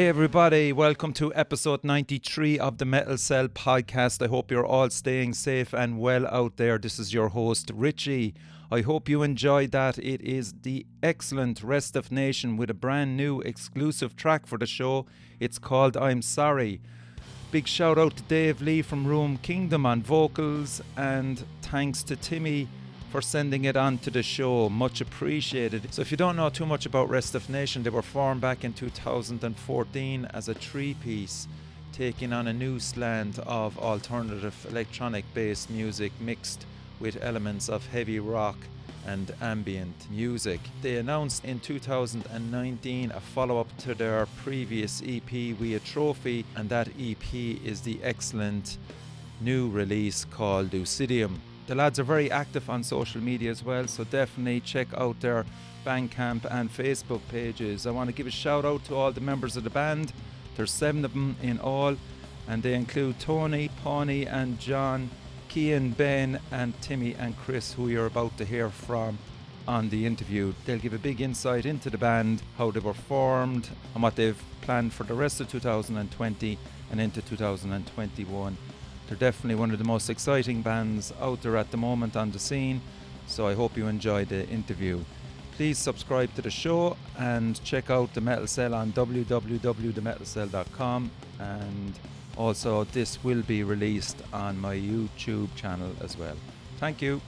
Hey, everybody, welcome to episode 93 of the Metal Cell podcast. I hope you're all staying safe and well out there. This is your host, Richie. I hope you enjoyed that. It is the excellent Restive Nation with a brand new exclusive track for the show. It's called I'm Sorry. Big shout out to Dave Lee from Room Kingdom on vocals, and thanks to Timmy for sending it on to the show. Much appreciated. So, if you don't know too much about Restive Nation, they were formed back in 2014 as a three piece, taking on a new slant of alternative electronic based music mixed with elements of heavy rock and ambient music. They announced in 2019 a follow up to their previous EP, We Atrophy, and that EP is the excellent new release called Lucidium. The lads are very active on social media as well, so definitely check out their Bandcamp and Facebook pages. I want to give a shout out to all the members of the band. There's seven of them in all, and they include Tony, Pawnee, and John, Kian, Ben, and Timmy and Chris, who you're about to hear from on the interview. They'll give a big insight into the band, how they were formed, and what they've planned for the rest of 2020 and into 2021. They're definitely one of the most exciting bands out there at the moment on the scene, so I hope you enjoyed the interview. Please subscribe to the show and check out the Metal Cell on www.themetalcell.com and also this will be released on my YouTube channel as well. Thank you.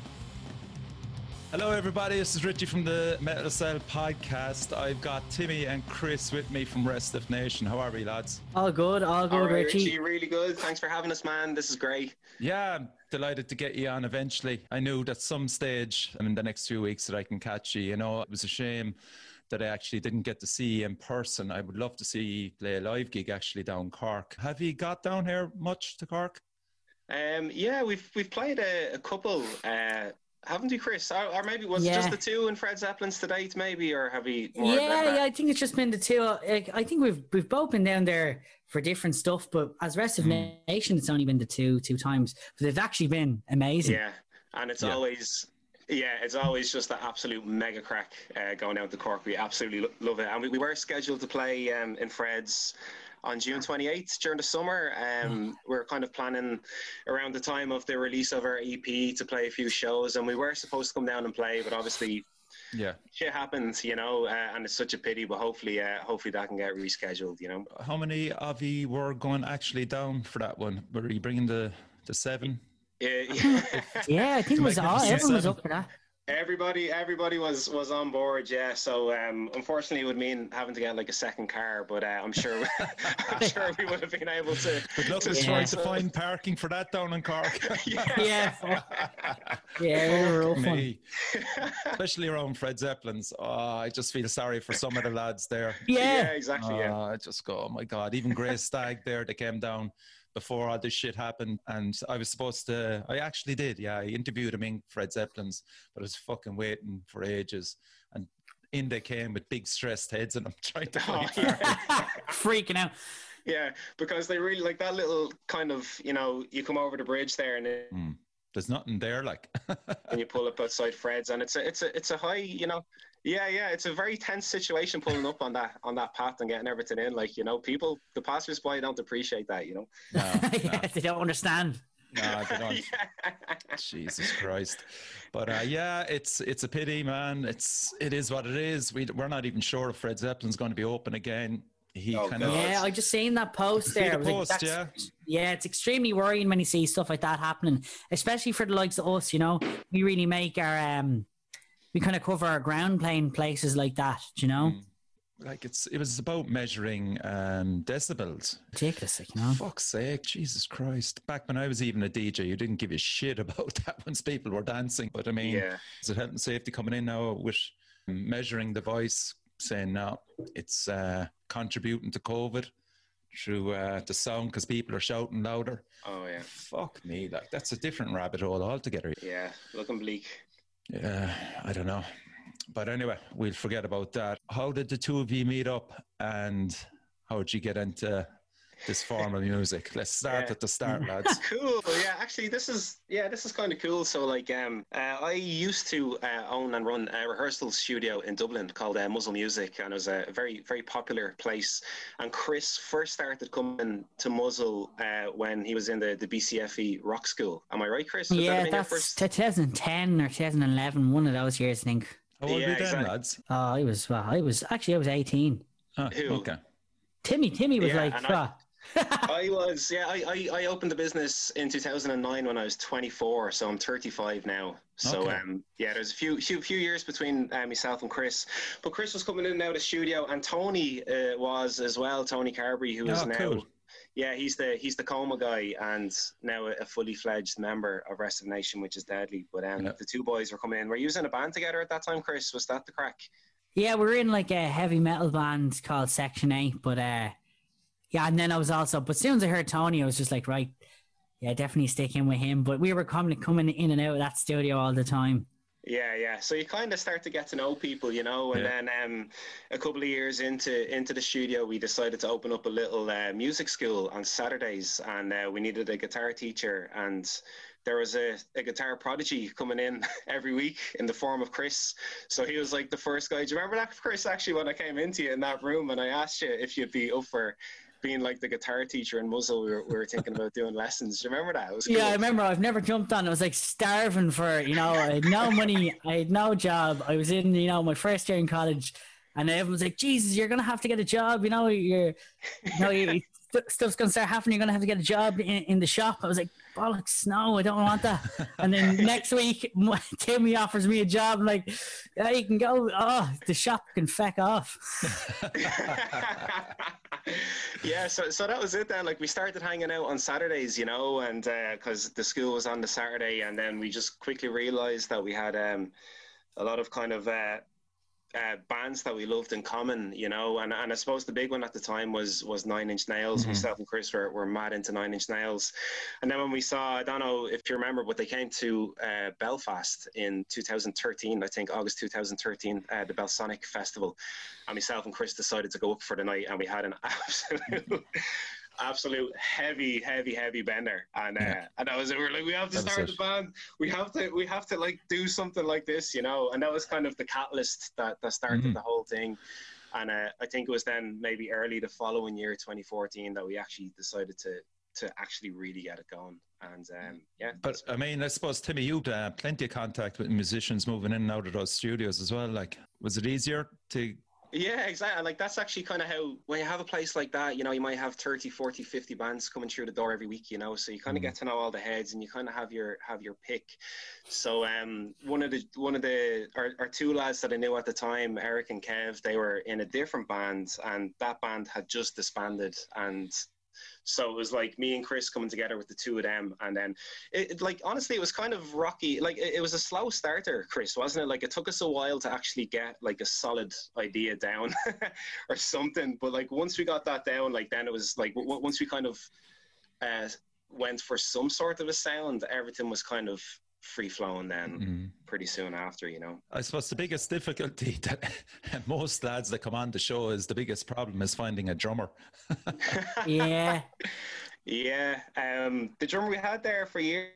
Hello, everybody. This is Richie from the Metal Cell podcast. I've got Timmy and Chris with me from Restive Nation. How are we, lads? All good, all good, All right, Richie. Richie. Really good. Thanks for having us, man. This is great. Yeah, I'm delighted to get you on eventually. I knew that some stage in the next few weeks that I can catch you. You know, it was a shame that I actually didn't get to see you in person. I would love to see you play a live gig actually down Cork. Have you got down here much to Cork? Um, yeah, we've we've played a, a couple, uh, haven't you, Chris? Or, or maybe was it Yeah. just the two in Fred Zeppelin's to date, maybe, or have we? More Yeah, yeah, I think it's just been the two. Like, I think we've we've both been down there for different stuff, but as restive Mm. nation, it's only been the two two times. But they've actually been amazing. Yeah, and it's Yeah. always. Yeah, it's always just the absolute mega crack uh, going out to Cork. We absolutely lo- love it, and we, we were scheduled to play um, in Fred's on June 28th during the summer. Um, we're kind of planning around the time of the release of our EP to play a few shows, and we were supposed to come down and play, but obviously Yeah. shit happens, you know, uh, and it's such a pity. But hopefully, uh, hopefully that can get rescheduled, you know. How many of you were going actually down for that one? Were you bringing the, the seven? Yeah, yeah. Yeah, I think it was all Magnificent everyone was Seven. up for that. Everybody, everybody was was on board. Yeah, so um, unfortunately, it would mean having to get like a second car, but uh, I'm sure, I'm sure we would have been able to. But luck to with Yeah. trying to find parking for that down in Cork. Yeah, yeah, they were rough one. Me. Especially around Fred Zeppelin's. Oh, I just feel sorry for some of the lads there. yeah, Yeah, exactly. Yeah. Uh, I just go, oh my God. Even Grace Stag there, they came down before all this shit happened. And I was supposed to, I actually did. Yeah, I interviewed him in Fred Zeppelin's, but I was fucking waiting for ages. And in they came with big stressed heads and I'm trying to Oh, yeah. freaking out. yeah, because they really like that little kind of, you know, you come over the bridge there and, then- Mm. There's nothing there, like. and you pull up outside Fred's, and it's a, it's a, it's a high, you know. Yeah, yeah, it's a very tense situation pulling up on that on that path and getting everything in. Like you know, people, the passersby don't appreciate that. You know. no, yeah, they don't understand. no, they don't. yeah. Jesus Christ. But uh, yeah, it's it's a pity, man. It's it is what it is. We we're not even sure if Fred Zeppelin's going to be open again. He Oh, kind of Yeah, I just seen that post there. the I was like, post, that's- yeah, it's extremely worrying when you see stuff like that happening, especially for the likes of us. You know, we really make our um, we kind of cover our ground playing places like that. do You know, Mm. like it's it was about measuring um, decibels. ridiculous. Like, you know, Fuck's sake, Jesus Christ! Back when I was even a DJ, you didn't give a shit about that once people were dancing. But I mean, Yeah. is it health and safety coming in now with measuring the voice, saying no, it's uh, contributing to COVID through uh, the sound because people are shouting louder. Oh yeah. Fuck me, like that's a different rabbit hole altogether. Yeah. Looking bleak. Yeah, I don't know. But anyway, we'll forget about that. How did the two of you meet up and how did you get into this form of music. Let's start Yeah. at the start, lads. cool yeah actually this is yeah this is kind of cool so like um uh, i used to uh, own and run a rehearsal studio in dublin called uh, muzzle music and it was a very very popular place and chris first started coming to muzzle uh, when he was in the the bcfe E rock school am i right chris Would that have Yeah, been your that's first 2010 or 2011, one of those years, I think. How old Yeah, are you then, exactly. lads? Oh, I was, well, I was, actually, I was 18. Ah, Who? okay. Timmy, Timmy was Yeah, like, and I-. I was, yeah. I, I, I opened the business in 2009 when I was 24, so I'm 35 now. So Okay. um, yeah, there's a few few few years between uh, myself and Chris. But Chris was coming in and out of the studio, and Tony uh, was as well. Tony Carberry, who is Oh, now. cool. Yeah, he's the he's the coma guy and now a, a fully fledged member of Restive Nation, which is deadly. But um, Yeah. the two boys were coming in. Were you in a band together at that time, Chris? Was that the crack? Yeah, we were in like a heavy metal band called Section 8, but uh yeah, and then I was also but as soon as I heard Tony, I was just like, right, yeah, definitely stick in with him. But we were coming coming in and out of that studio all the time. Yeah, yeah. So you kind of start to get to know people, you know, and Yeah. then um, a couple of years into into the studio, we decided to open up a little uh, music school on Saturdays, and uh, we needed a guitar teacher, and there was a, a guitar prodigy coming in every week in the form of Chris. So he was like the first guy. Do you remember that, Chris? Actually, when I came into you in that room and I asked you if you'd be up for being like the guitar teacher in Muzzle, we were, we were thinking about doing lessons. Do you remember that? Yeah, I remember I've never jumped on. I was like starving for, you know, I had no money, I had no job. I was in, you know, my first year in college, and everyone's like, Jesus, you're gonna have to get a job, you know, you're you know, you, st- stuff's gonna start happening, you're gonna have to get a job in, in the shop. I was like, bollocks, no, I don't want that. And then next week Timmy offers me a job, I'm like, yeah, you can go, oh, the shop can feck off. yeah, so so that was it then. Like we started hanging out on Saturdays, you know, and because the school was on the Saturday, and then we just quickly realized that we had um, a lot of kind of uh, uh, bands that we loved in common, you know, and, and I suppose the big one at the time was was Nine Inch Nails. Mhm. Myself and Chris were, were mad into Nine Inch Nails, and then when we saw, I don't know if you remember, but they came to uh, Belfast in 2013, I think August 2013, uh, the Belsonic Festival, and myself and Chris decided to go up for the night, and we had an absolute. Absolute heavy, heavy, heavy bender, and uh, Yeah. and that was it. We were like, we have to That start the band. We have to, we have to like do something like this, you know. And that was kind of the catalyst that that started Mhm. the whole thing. And uh, I think it was then maybe early the following year, 2014, that we actually decided to to actually really get it going. And um, yeah, But I mean, I suppose Timmy, you'd uh, plenty of contact with musicians moving in and out of those studios as well. Like, was it easier to? Yeah, exactly. Like that's actually kind of how when you have a place like that, you know, you might have 30, 40, 50 bands coming through the door every week, you know, so you kind of Mhm. get to know all the heads and you kind of have your have your pick. So um one of the one of the our, our two lads that I knew at the time, Eric and Kev, they were in a different band and that band had just disbanded and so it was like me and Chris coming together with the two of them, and then it, it like honestly, it was kind of rocky. Like it, it was a slow starter, Chris, wasn't it? Like it took us a while to actually get like a solid idea down or something. But like once we got that down, like then it was like w- once we kind of uh, went for some sort of a sound, everything was kind of free flowing. Then Mm. pretty soon after, you know. I suppose the biggest difficulty that most lads that come on the show is the biggest problem is finding a drummer. Yeah. Yeah, um, the drummer we had there for years,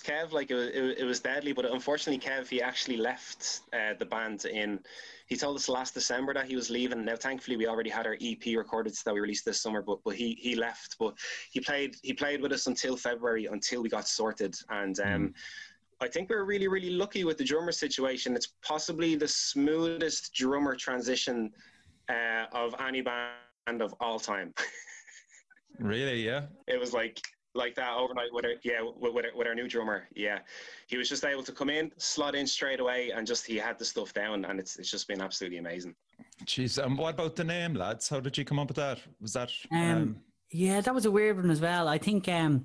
Kev, like it was, it, it was deadly, but unfortunately, Kev, he actually left uh, the band in. He told us last December that he was leaving. Now, thankfully, we already had our EP recorded that we released this summer, but but he he left. But he played he played with us until February until we got sorted, and um, I think we are really really lucky with the drummer situation. It's possibly the smoothest drummer transition uh, of any band of all time. Really? Yeah. it was like like that overnight with our yeah with, with, our, with our new drummer yeah he was just able to come in slot in straight away and just he had the stuff down and it's it's just been absolutely amazing Jeez. And what about the name, lads? How did you come up with that? Was that? Um, yeah, that was a weird one as well. I think um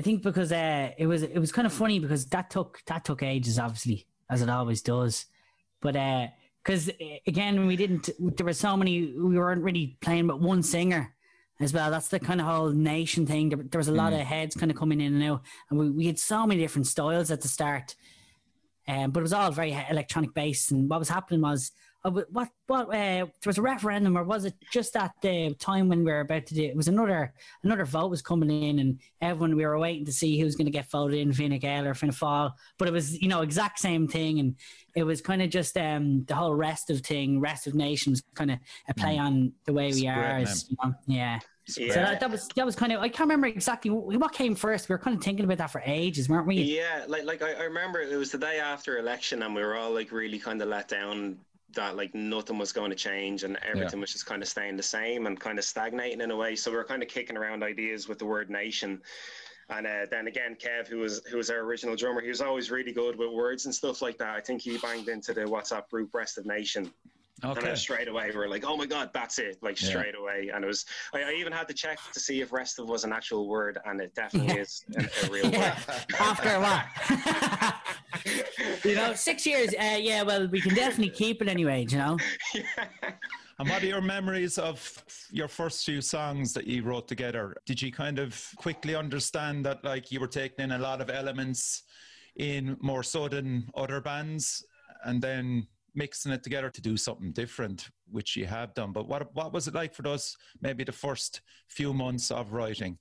I think because uh it was it was kind of funny because that took that took ages obviously as it always does. But uh because again we didn't there were so many we weren't really playing but one singer as well. That's the kind of whole nation thing. There, there was a lot of heads kind of coming in and out and we, we had so many different styles at the start. Um, but it was all very electronic based and what was happening was uh, what what uh, there was a referendum or was it just that the time when we were about to do it was another another vote was coming in and everyone we were waiting to see who was going to get voted in Fine Gael or Fianna Fáil but it was you know exact same thing and it was kind of just um the whole restive thing restive nations kind of a play mm. on the way we are as, you know, yeah yeah. So that, that, was that was kind of I can't remember exactly what came first. We were kind of thinking about that for ages, weren't we? Yeah, like like I, I remember it was the day after election, and we were all like really kind of let down that like nothing was going to change and everything yeah. was just kind of staying the same and kind of stagnating in a way. So we were kind of kicking around ideas with the word nation. And uh, then again, Kev, who was who was our original drummer, he was always really good with words and stuff like that. I think he banged into the WhatsApp group Restive Nation Okay. And then straight away we are like, oh my god, that's it! Like straight yeah. away, and it was. I, I, even had to check to see if restive was an actual word, and it definitely yeah. is a, a real yeah. word. After what? you know, six years. Uh, yeah, well, we can definitely keep it anyway. You know. And what are your memories of your first few songs that you wrote together? Did you kind of quickly understand that like you were taking in a lot of elements in more so than other bands, and then mixing it together to do something different, which you have done. But what what was it like for those maybe the first few months of writing?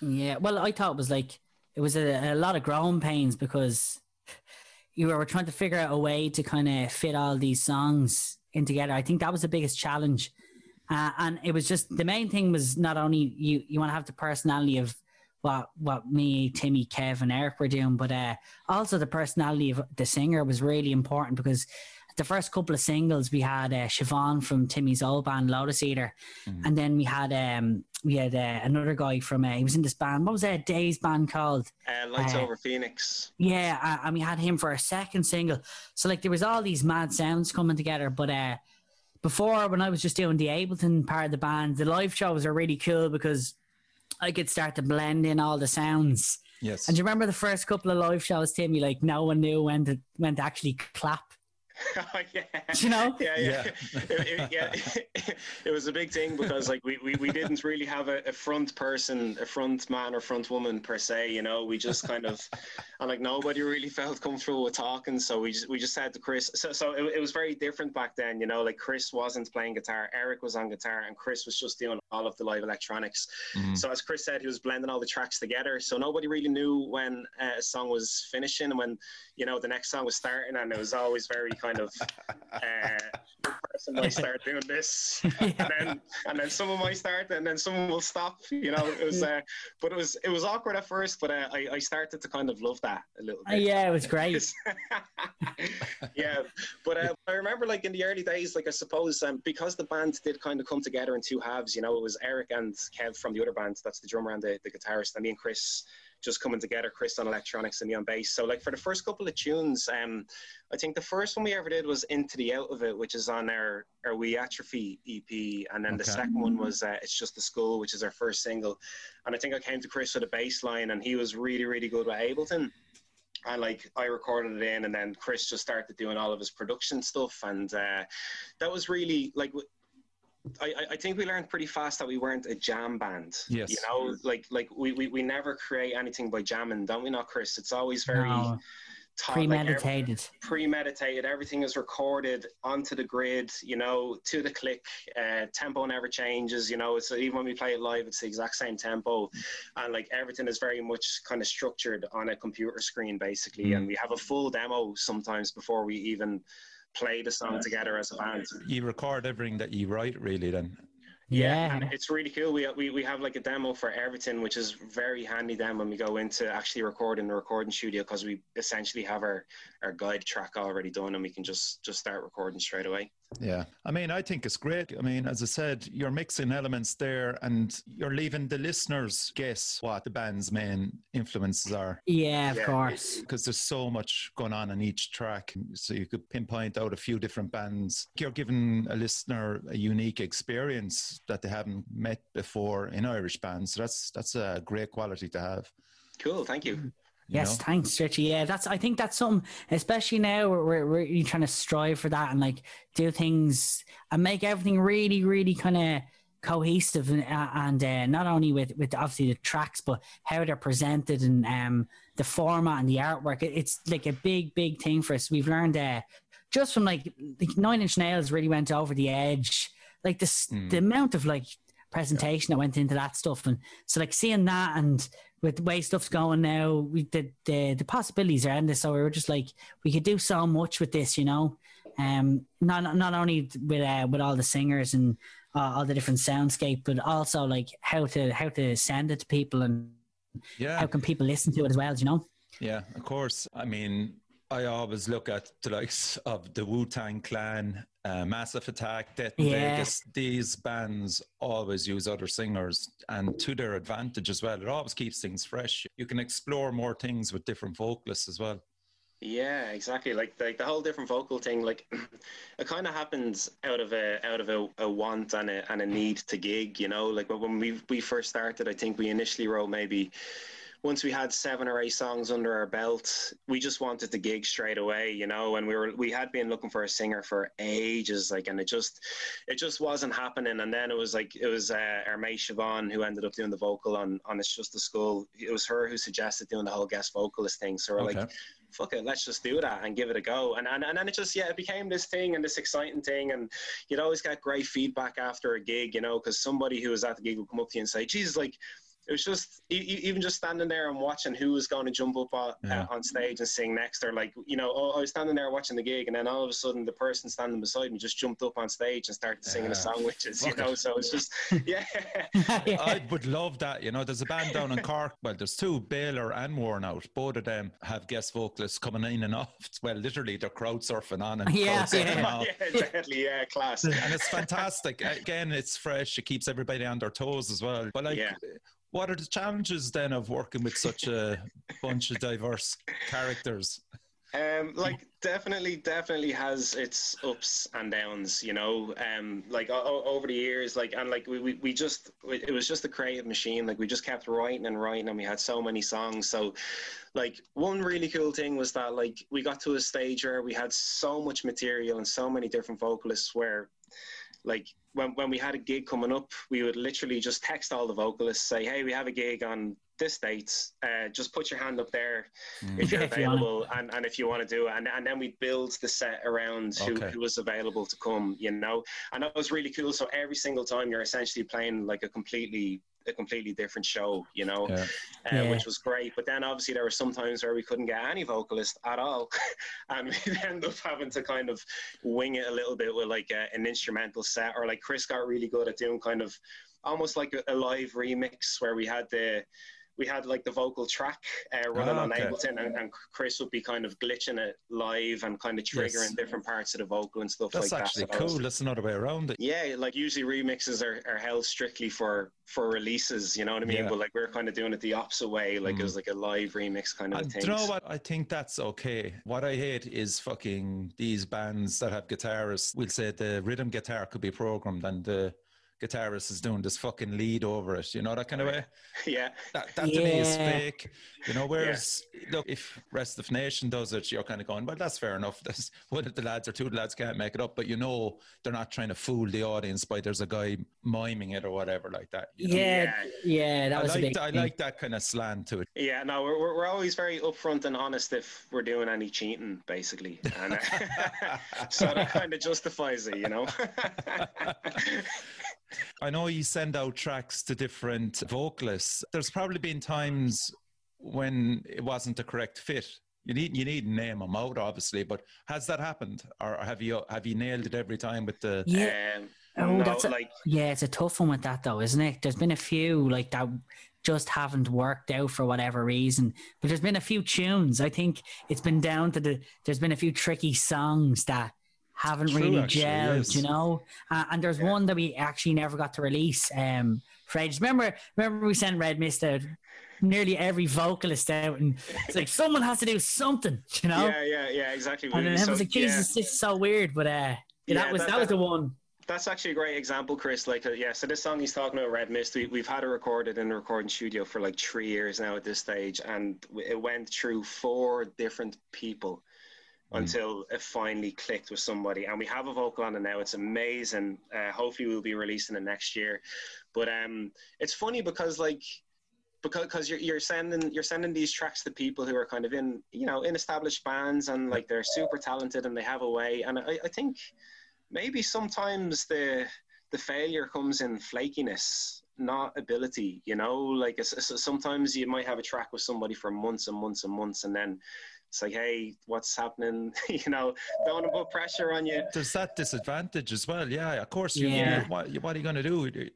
Yeah, well, I thought it was like it was a, a lot of growing pains because you were trying to figure out a way to kind of fit all these songs in together. I think that was the biggest challenge. Uh, and it was just the main thing was not only you you want to have the personality of what what me, Timmy, Kev, and Eric were doing, but uh, also the personality of the singer was really important because the first couple of singles we had uh, Siobhan from Timmy's old band Lotus Eater, mm-hmm. and then we had um we had uh, another guy from uh, he was in this band. What was that Days band called? Uh, Lights uh, Over Phoenix. Yeah, and we had him for a second single. So like there was all these mad sounds coming together, but uh. Before, when I was just doing the Ableton part of the band, the live shows are really cool because I could start to blend in all the sounds. Yes. And do you remember the first couple of live shows, Timmy? Like no one knew when to when to actually clap oh, yeah. You know? Yeah, yeah. yeah. it, it, yeah. it was a big thing because like we, we, we didn't really have a, a, front person, a front man or front woman per se, you know. We just kind of and like nobody really felt comfortable with talking. So we just we just said to Chris so so it, it was very different back then, you know, like Chris wasn't playing guitar, Eric was on guitar and Chris was just doing all of the live electronics. Mm-hmm. So as Chris said, he was blending all the tracks together. So nobody really knew when uh, a song was finishing and when you know the next song was starting and it was always very kind of uh, person might start doing this. Yeah. and then and then someone might start and then someone will stop you know? It was uh, but it was it was awkward at first but uh, I, I started to kind of love that a little bit. yeah it was great. Yeah but uh, I remember like in the early days like I suppose um, because the band did kind of come together in two halves you know it was Eric and Kev from the other band that's the drummer and the, the guitarist and me and Chris just coming together, Chris on electronics and me on bass. So like for the first couple of tunes, um, I think the first one we ever did was Into the Out of It, which is on our, our We Atrophy EP. And then okay. the second one was uh, It's Just the School, which is our first single. And I think I came to Chris with a bass line and he was really, really good with Ableton and like I recorded it in, and then Chris just started doing all of his production stuff, and uh, that was really like I, I think we learned pretty fast that we weren't a jam band. Yes. You know, like like we, we, we never create anything by jamming, don't we not, Chris? It's always very no. premeditated. Like every, premeditated. Everything is recorded onto the grid, you know, to the click. Uh, tempo never changes, you know. So even when we play it live, it's the exact same tempo. And like everything is very much kind of structured on a computer screen, basically. Mm. And we have a full demo sometimes before we even play the song together as a band. You record everything that you write, really, then. Yeah, yeah. it's really cool. We, we we have like a demo for everything, which is very handy then when we go into actually recording the recording studio because we essentially have our our guide track already done and we can just just start recording straight away. Yeah. I mean, I think it's great. I mean, as I said, you're mixing elements there and you're leaving the listeners guess what the band's main influences are. Yeah, of yeah. course. Because there's so much going on in each track. So you could pinpoint out a few different bands. You're giving a listener a unique experience that they haven't met before in Irish bands. So that's that's a great quality to have. Cool, thank you yes, know? thanks, Richie. Yeah, that's. I think that's something, especially now we're, we're really trying to strive for that and like do things and make everything really, really kind of cohesive and, uh, and uh, not only with with obviously the tracks, but how they're presented and um, the format and the artwork. It, it's like a big, big thing for us. We've learned uh, just from like, like Nine Inch Nails really went over the edge. Like this, Mm. the amount of like presentation that went into that stuff, and so like seeing that and with the way stuff's going now, we the the, the possibilities are endless. So we were just like, we could do so much with this, you know. Um, not not only with uh, with all the singers and uh, all the different soundscape, but also like how to how to send it to people and Yeah. how can people listen to it as well, you know? Yeah, of course. I mean, I always look at the likes of the Wu Tang Clan, uh, Massive Attack, Death in Yeah. Vegas. These bands always use other singers, and to their advantage as well. It always keeps things fresh. You can explore more things with different vocalists as well. Yeah, exactly. Like like the whole different vocal thing, like it kind of happens out of a out of a, a want and a and a need to gig. You know, like when we we first started, I think we initially wrote maybe once we had seven or eight songs under our belt, we just wanted to gig straight away, you know, and we were we had been looking for a singer for ages, like, and it just it just wasn't happening. And then it was like it was uh, our mate Siobhan who ended up doing the vocal on on It's Just a School. It was her who suggested doing the whole guest vocalist thing. So we're like, fuck it, let's just do that and give it a go. And and and then it just yeah, it became this thing and this exciting thing, and you'd always get great feedback after a gig, you know, because somebody who was at the gig would come up to you and say, Jesus, like it was just even just standing there and watching who was going to jump up on, Yeah. uh, on stage and sing next or like you know oh, I was standing there watching the gig and then all of a sudden the person standing beside me just jumped up on stage and started singing Yeah. a song which is you know it. so it's just yeah I would love that. You know, there's a band down in Cork. Well, there's two, Baylor and Worn Out. Both of them have guest vocalists coming in and off. Well, literally, they're crowd surfing on and Yeah, yeah. off. yeah definitely yeah class and it's fantastic. Again, it's fresh. It keeps everybody on their toes as well. But like, Yeah. What are the challenges then of working with such a bunch of diverse characters? Um, like definitely, definitely has its ups and downs. You know, um, like o- over the years, like and like we, we, we just it was just a creative machine. Like we just kept writing and writing, and we had so many songs. So, like one really cool thing was that like we got to a stage where we had so much material and so many different vocalists where like when, when we had a gig coming up, we would literally just text all the vocalists, say, "Hey, we have a gig on this date. Uh, just put your hand up there if you're If you available, and, and if you want to do it." And, and then we build the set around who, Okay. who was available to come, you know. And that was really cool. So every single time you're essentially playing like a completely a completely different show, you know, Yeah. uh, Yeah. which was great. But then obviously there were some times where we couldn't get any vocalist at all, and we'd end up having to kind of wing it a little bit with like a, an instrumental set, or like Chris got really good at doing kind of almost like a, a live remix where we had the we had like the vocal track uh, running Ah, on. Ableton, and, and Chris would be kind of glitching it live and kind of triggering Yes. different parts of the vocal and stuff That's like that. So that was- cool. That's another way around it. yeah, like usually remixes are, are held strictly for for releases, you know what I mean? Yeah. But like we're kind of doing it the opposite way, like it was like a live remix kind of And thing. you know what? I think that's okay. What I hate is fucking these bands that have guitarists. We'll say the rhythm guitar could be programmed and the guitarist is doing this fucking lead over it. You know that kind of way. Yeah, That, that to me is fake. You know, whereas look, if Restive Nation does it, you're kind of going, well, that's fair enough. That's one of the lads or two of the lads can't make it up, but you know they're not trying to fool the audience by there's a guy miming it or whatever like that. You know? Yeah, yeah, that I was a like big that, I thing. like that kind of slant to it. yeah. No, we're, we're we're always very upfront and honest if we're doing any cheating, basically, and uh, so that kind of justifies it, you know. I know you send out tracks to different vocalists. There's probably been times when it wasn't the correct fit. You need you need to name them out, obviously, but has that happened, or have you have you nailed it every time with the? Yeah, um, Oh, no, that's a- like yeah, it's a tough one with that though, isn't it? There's been a few like that just haven't worked out for whatever reason. But there's been a few tunes. I think it's been down to the. There's been a few tricky songs that haven't True, really actually, gelled, yes. you know. Uh, and there's one that we actually never got to release. Um, ages. Remember, remember we sent Red Mist out. Nearly every vocalist out, and it's like someone has to do something, you know. yeah, yeah, yeah, exactly. And then So, everyone's like, yeah. Jesus, this is so weird. But uh, yeah, Yeah, that was that- that, was the one. That's actually a great example, Chris. Like, uh, yeah, so this song he's talking about, Red Mist, we, we've had it recorded in the recording studio for like three years now at this stage, and it went through four different people until it finally clicked with somebody. And we have a vocal on it now. It's amazing. Uh, hopefully, we'll be releasing it next year. But um, it's funny because, like, because because you're you're sending you're sending these tracks to people who are kind of in you know in established bands and like they're super talented and they have a way and I, I think maybe sometimes the the failure comes in flakiness not ability you know like sometimes you might have a track with somebody for months and months and months and then it's like, hey, what's happening? you know, don't want to put pressure on you. There's that disadvantage as well. Yeah, of course. You, yeah. You, what, what, are you going to do?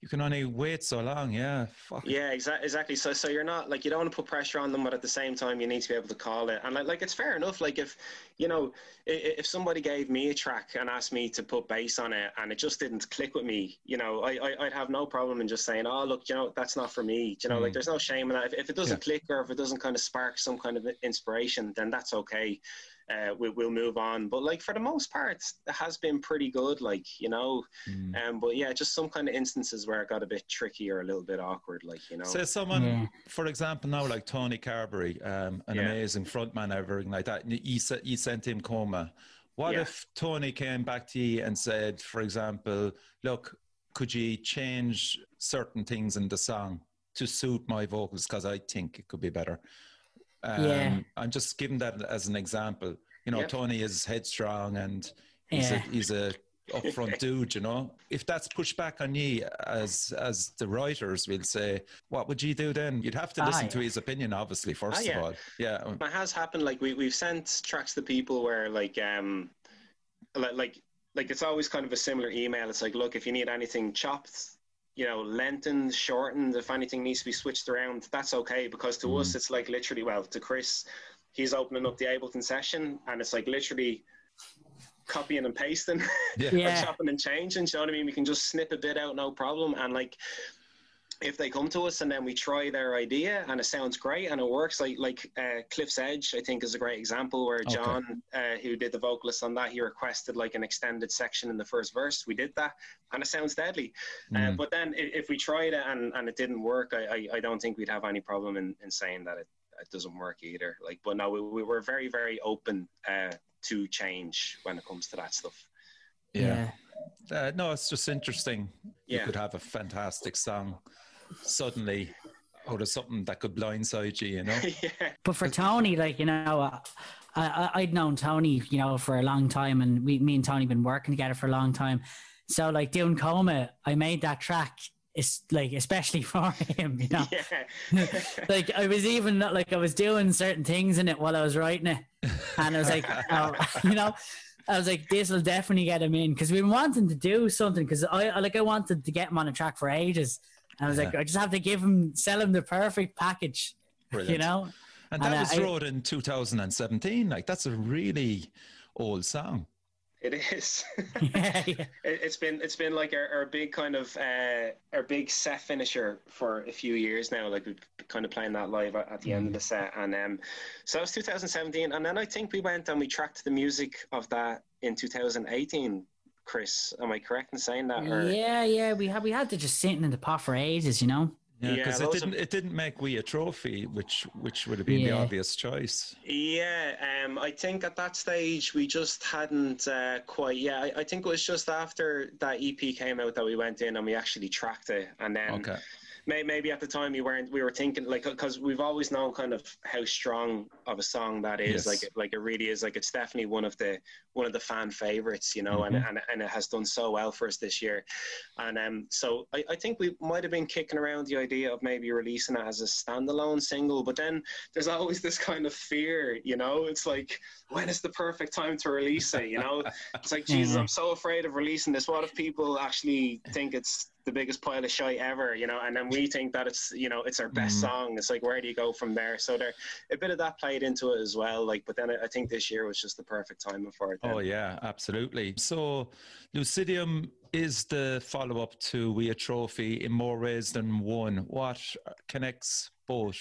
You can only wait so long. Yeah. Fuck. Yeah, exactly. Exactly. So, so you're not like you don't want to put pressure on them, but at the same time, you need to be able to call it. And like, like it's fair enough. Like if you know, if, if somebody gave me a track and asked me to put bass on it, and it just didn't click with me, you know, I, I would have no problem in just saying, oh, look, you know, that's not for me. You know, mm. like there's no shame in that. If, if it doesn't yeah. click or if it doesn't kind of spark some kind of inspiration, then that's okay uh, we, will move on. But like for the most part, it has been pretty good. Like you know, mm. um, but yeah, just some kind of instances where it got a bit tricky or a little bit awkward. Like you know, say someone, yeah. for example, now like Tony Carberry, um, an yeah. amazing frontman, everything like that. You, you sent him coma. What yeah. if Tony came back to you and said, for example, look, could you change certain things in the song to suit my vocals because I think it could be better? Um, yeah. I'm just giving that as an example. You know, yep. Tony is headstrong and he's yeah. a, he's a upfront dude. You know, if that's pushed back on you as as the writers will say, what would you do then? You'd have to listen Aye. to his opinion, obviously. First yeah. of all, yeah. It has happened. Like we we've sent tracks to people where like um like like like it's always kind of a similar email. It's like, look, if you need anything chopped, you know, lengthened, shortened, if anything needs to be switched around, that's okay because to mm. us it's like literally well, to Chris, he's opening up the Ableton session and it's like literally copying and pasting yeah. or chopping and changing. You know what I mean? We can just snip a bit out, no problem. And like if they come to us and then we try their idea and it sounds great and it works like like uh, cliff's edge i think is a great example where john okay. uh, who did the vocalist on that he requested like an extended section in the first verse we did that and it sounds deadly mm. uh, but then if, if, we tried it and, and it didn't work I, I, I don't think we'd have any problem in, in saying that it, it doesn't work either like but no we, we were very very open uh, to change when it comes to that stuff yeah, yeah. Uh, no it's just interesting you yeah. could have a fantastic song suddenly out of something that could blindside you, you know? yeah. But for Tony, like, you know, uh, I, I, would known Tony, you know, for a long time and we, me and Tony been working together for a long time. So like doing coma, I made that track it's like especially for him, you know. Yeah. like I was even like I was doing certain things in it while I was writing it, and I was like, oh, you know, I was like, this will definitely get him in because we been wanting to do something because I like I wanted to get him on a track for ages, and I was yeah. like, I just have to give him, sell him the perfect package, Brilliant. you know. And that and, was uh, wrote in 2017. Like that's a really old song. It is. yeah, yeah. It, has been it's been like our, our big kind of uh, our big set finisher for a few years now. Like we've kind of playing that live at, at the mm. end of the mm. set, and um, so it was 2017, and then I think we went and we tracked the music of that in 2018 Chris. Am I correct in saying that? Or? Yeah, yeah. We had we had to just sitting in the pot for ages, you know. Yeah, because yeah, it didn't it didn't make We Atrophy, which which would have been yeah. the obvious choice. Yeah, um, I think at that stage we just hadn't uh, quite. Yeah, I, I, think it was just after that EP came out that we went in and we actually tracked it, and then. Okay maybe at the time we weren't we were thinking like because we've always known kind of how strong of a song that is yes. like it, like it really is like it's definitely one of the one of the fan favorites you know mm-hmm. and, and and it has done so well for us this year and um so I, I think we might have been kicking around the idea of maybe releasing it as a standalone single but then there's always this kind of fear you know it's like when is the perfect time to release it you know it's like jesus mm-hmm. i'm so afraid of releasing this what if people actually think it's the biggest pile of shite ever, you know, and then we think that it's, you know, it's our best mm. song. It's like, where do you go from there? So there, a bit of that played into it as well. Like, but then I, think this year was just the perfect timing for it. Then. Oh yeah, absolutely. So Lucidium is the follow up to We Atrophy in more ways than one. What connects both?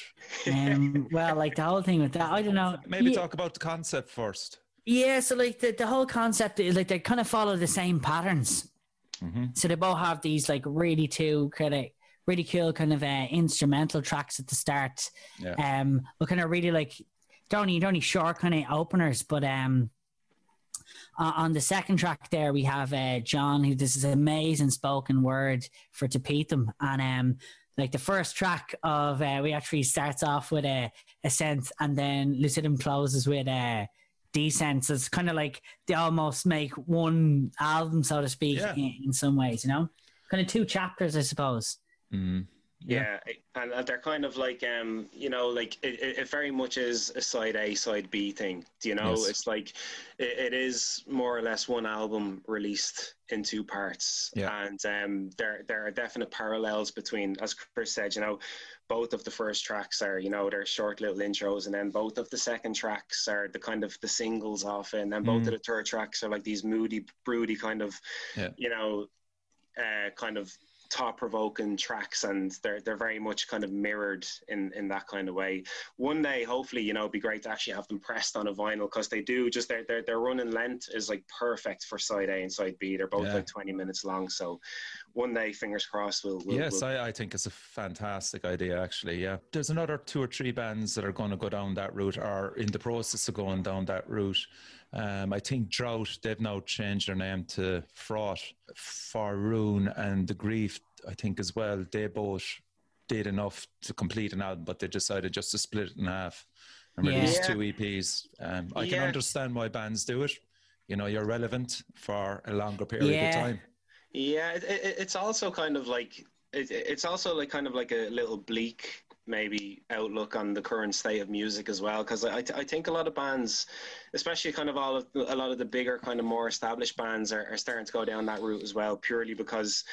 Um, well, like the whole thing with that, I don't know. Maybe yeah. talk about the concept first. Yeah, so like the, the whole concept is like they kind of follow the same patterns. Mm-hmm. So they both have these like really two kind of really cool kind of uh, instrumental tracks at the start. Yeah. Um, but kind of really like don't don't only short kind of openers, but um, uh, on the second track there we have uh, John who does this amazing spoken word for to them and um like the first track of uh, We Atrophy starts off with a ascent and then lucidum closes with a descent so it's kind of like they almost make one album so to speak Yeah. in, in some ways you know kind of two chapters i suppose Mm. Yeah, and, and they're kind of like um, you know, like it, it it very much is a side A, side B thing. Do you know? Yes. It's like it, it is more or less one album released in two parts. Yeah. And um there there are definite parallels between as Chris said, you know, both of the first tracks are, you know, they're short little intros and then both of the second tracks are the kind of the singles off and then both Mm. of the third tracks are like these moody, broody kind of Yeah. you know, uh, kind of thought provoking tracks and they're they're very much kind of mirrored in in that kind of way. One day, hopefully, you know, it'd be great to actually have them pressed on a vinyl because they do just their their their running length is like perfect for side A and side B. They're both Yeah. like twenty minutes long. So one day, fingers crossed, we'll, we'll yes, we'll- I, I think it's a fantastic idea, actually. Yeah. There's another two or three bands that are going to go down that route or in the process of going down that route. Um, I think Drought, they've now changed their name to Fraught, Faroon, and The Grief, I think as well. They both did enough to complete an album, but they decided just to split it in half and Yeah. release two EPs. Um, I can understand why bands do it. You know, you're relevant for a longer period Yeah. of time. Yeah, it, it, it's also kind of like it, it's also like kind of like a little bleak maybe outlook on the current state of music as well because I, I think a lot of bands especially kind of all of the, a lot of the bigger kind of more established bands are, are starting to go down that route as well purely because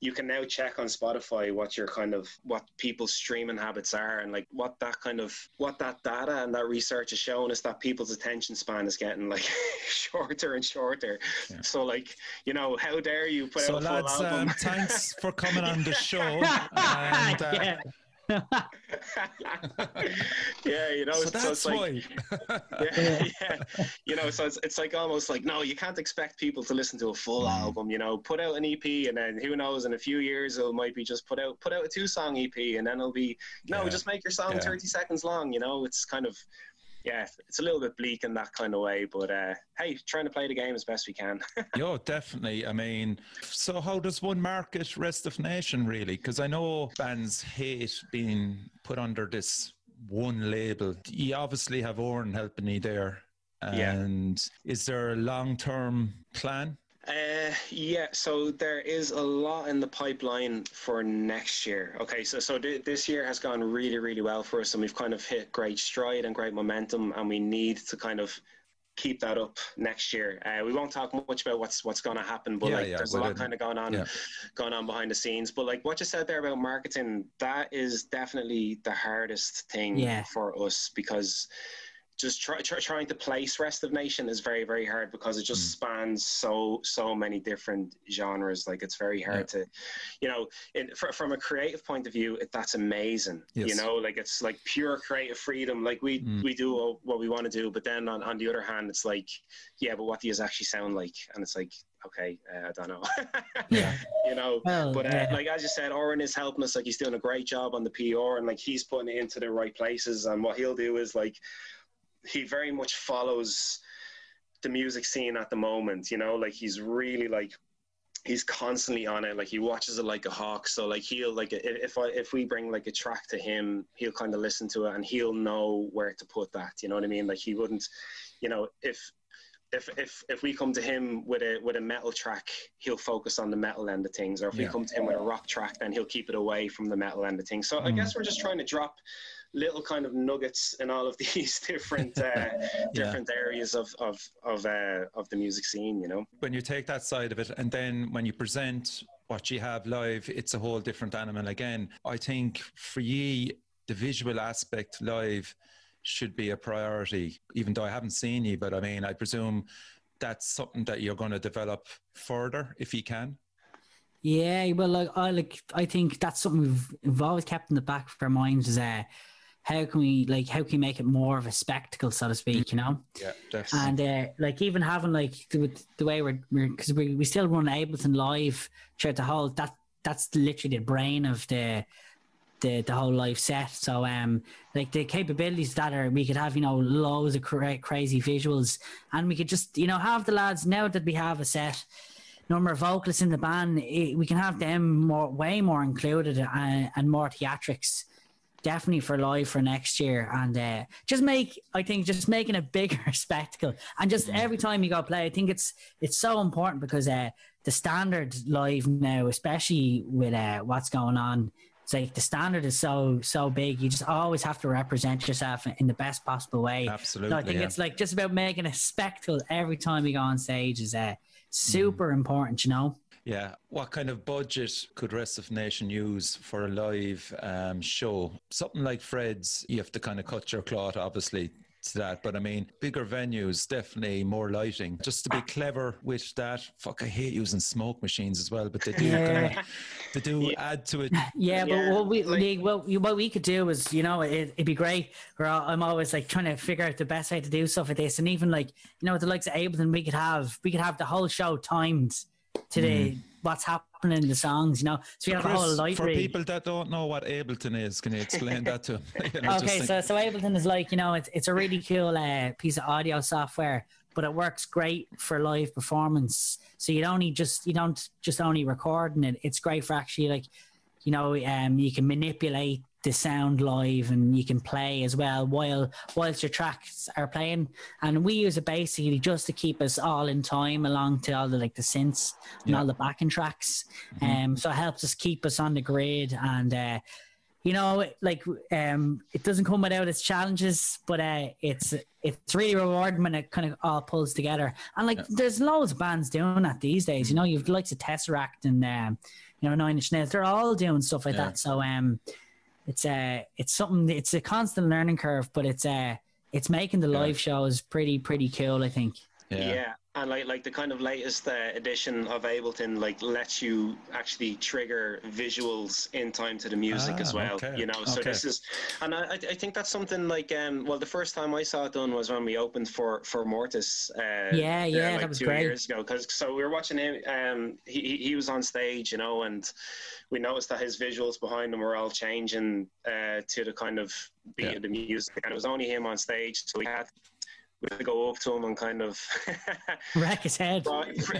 you can now check on spotify what your kind of what people's streaming habits are and like what that kind of what that data and that research is showing us that people's attention span is getting like shorter and shorter Yeah. so like you know how dare you put So, out a full lads, album um, thanks for coming on the show. And, uh, yeah. yeah, you know, so so, that's it's like, why. yeah, yeah, you know, so it's, it's like almost like, no, you can't expect people to listen to a full Mm. album, you know, put out an EP and then who knows, in a few years, it might be just put out, put out a two song EP and then it'll be, no, Yeah. just make your song Yeah. 30 seconds long, you know, it's kind of, yeah, it's a little bit bleak in that kind of way, but uh, hey, trying to play the game as best we can. yeah, definitely. I mean, so how does one market Restive Nation really? Because I know bands hate being put under this one label. You obviously have Oren helping you there. Yeah. And is there a long term plan? Uh, yeah, so there is a lot in the pipeline for next year. Okay, so so th- this year has gone really, really well for us, and we've kind of hit great stride and great momentum, and we need to kind of keep that up next year. Uh, we won't talk much about what's what's going to happen, but Yeah, like yeah, there's a lot kind of going on, yeah. going on behind the scenes. But like what you said there about marketing, that is definitely the hardest thing Yeah. for us because just try, try, trying to place Restive Nation is very very hard because it just Mm. spans so so many different genres. Like it's very hard to, you know, in, fr- from a creative point of view, it, that's amazing. You know, like it's like pure creative freedom. Like we Mm. we do what we want to do, but then on, on the other hand, it's like, yeah, but what do you actually sound like? And it's like, okay, uh, I don't know. Yeah. you know. Well, But uh, yeah. like as you said, Oren is helping us. Like he's doing a great job on the PR, and like he's putting it into the right places. And what he'll do is like he very much follows the music scene at the moment. You know, like he's really like he's constantly on it. Like he watches it like a hawk. So like he'll like if I if we bring like a track to him, he'll kind of listen to it and he'll know where to put that. You know what I mean? Like he wouldn't, you know, if if if if we come to him with a with a metal track, he'll focus on the metal end of things. Or if we come to him with a rock track, then he'll keep it away from the metal end of things. So I Mm. guess we're just trying to drop little kind of nuggets in all of these different uh, different areas of of of uh, of the music scene. You know. When you take that side of it, and then when you present what you have live, it's a whole different animal again. I think for ye, the visual aspect live should be a priority, even though I haven't seen you, but I mean, I presume that's something that you're going to develop further if you can. Yeah, well, like I like I think that's something we've, we've always kept in the back of our minds is uh, how can we like how can we make it more of a spectacle, so to speak, you know? Yeah, definitely. And uh, like even having like the, the way we're because we, we still run Ableton live throughout the whole that that's literally the brain of the the the whole live set. So um like the capabilities that are we could have you know loads of cra- crazy visuals and we could just you know have the lads now that we have a set number of vocalists in the band, it, we can have them more, way more included and, and more theatrics. Definitely for live for next year, and uh, just make I think just making a bigger spectacle, and just every time you go play, I think it's it's so important because uh, the standard live now, especially with uh, what's going on, it's like the standard is so so big. You just always have to represent yourself in the best possible way. Absolutely. So I think yeah. it's like just about making a spectacle every time you go on stage is uh, super important, you know. Yeah. What kind of budget could Restive Nation use for a live um, show? Something like Fred's, you have to kind of cut your cloth, obviously, to that. But I mean, bigger venues, definitely more lighting. Just to be clever with that. Fuck, I hate using smoke machines as well, but they do Yeah. kind of, they do add to it. Yeah, but what we like- like, what, what we could do is, you know, it, it'd be great. We're all, I'm always like trying to figure out the best way to do stuff like this, and even like you know, with the likes of Ableton, we could have we could have the whole show timed to the what's happening in the songs, you know. So we have a whole Chris, light for read. people that don't know what Ableton is, can you explain that to them? You know, Okay, so so Ableton is like you know it's it's a really cool uh, piece of audio software, but it works great for live performance. So you don't need just you don't just only recording it. It's great for actually like you know um you can manipulate the sound live and you can play as well while whilst your tracks are playing. And we use it basically just to keep us all in time along to all the like the synths and Yeah. all the backing tracks. Um, so it helps us keep us on the grid and. uh you know, like um, it doesn't come without its challenges, but uh, it's it's really rewarding when it kind of all pulls together. And like, there's loads of bands doing that these days. You know, you've the likes of Tesseract and um, you know Nine Inch Nails. They're all doing stuff like Yeah. that. So um, it's uh, it's something. It's a constant learning curve, but it's uh, it's making the Yeah. live shows pretty pretty cool. I think. Yeah. And like like the kind of latest uh, edition of Ableton like lets you actually trigger visuals in time to the music as Ah, well. okay, You know, so okay. this is, and I I I think that's something like um well the first time I saw it done was when we opened for for Mortiis. Uh, Yeah, there, yeah, like that was two great. years ago. Because so we were watching him. Um, he he- he was on stage, you know, and we noticed that his visuals behind him were all changing uh, to the kind of beat Yeah. of the music, and it was only him on stage, so we had. We had to go up to him and kind of Wreck his head.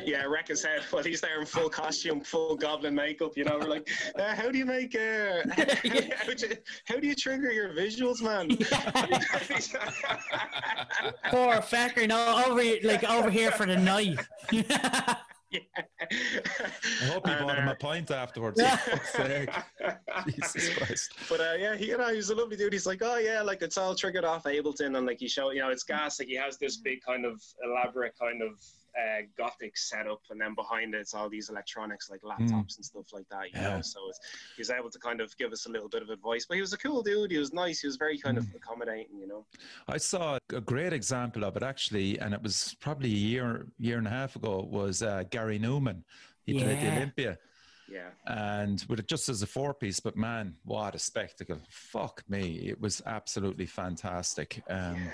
Yeah, wreck his head. Well, he's there in full costume, full goblin makeup. You know, we're like, uh, how do you make? Uh, how, do you, how do you trigger your visuals, man? Poor fecker, no, over here- like over here for the night. I hope you And, bought him uh, a pint afterwards. for fuck's sake. Jesus Christ. But uh, yeah, he, you know, he's a lovely dude. He's like, oh yeah, like it's all triggered off Ableton, and like he show, you know, it's gas. Like he has this big kind of elaborate kind of uh, gothic setup, and then behind it, it's all these electronics like laptops and stuff like that. You Hmm. Yeah. know, so it's, he was able to kind of give us a little bit of advice. But he was a cool dude. He was nice. He was very kind Hmm. of accommodating. You know. I saw a great example of it actually, and it was probably a year, year and a half ago. Was uh, Gary Numan? He played the Olympia, Yeah. and with it just as a four piece. But man, what a spectacle! Fuck me, it was absolutely fantastic. Um,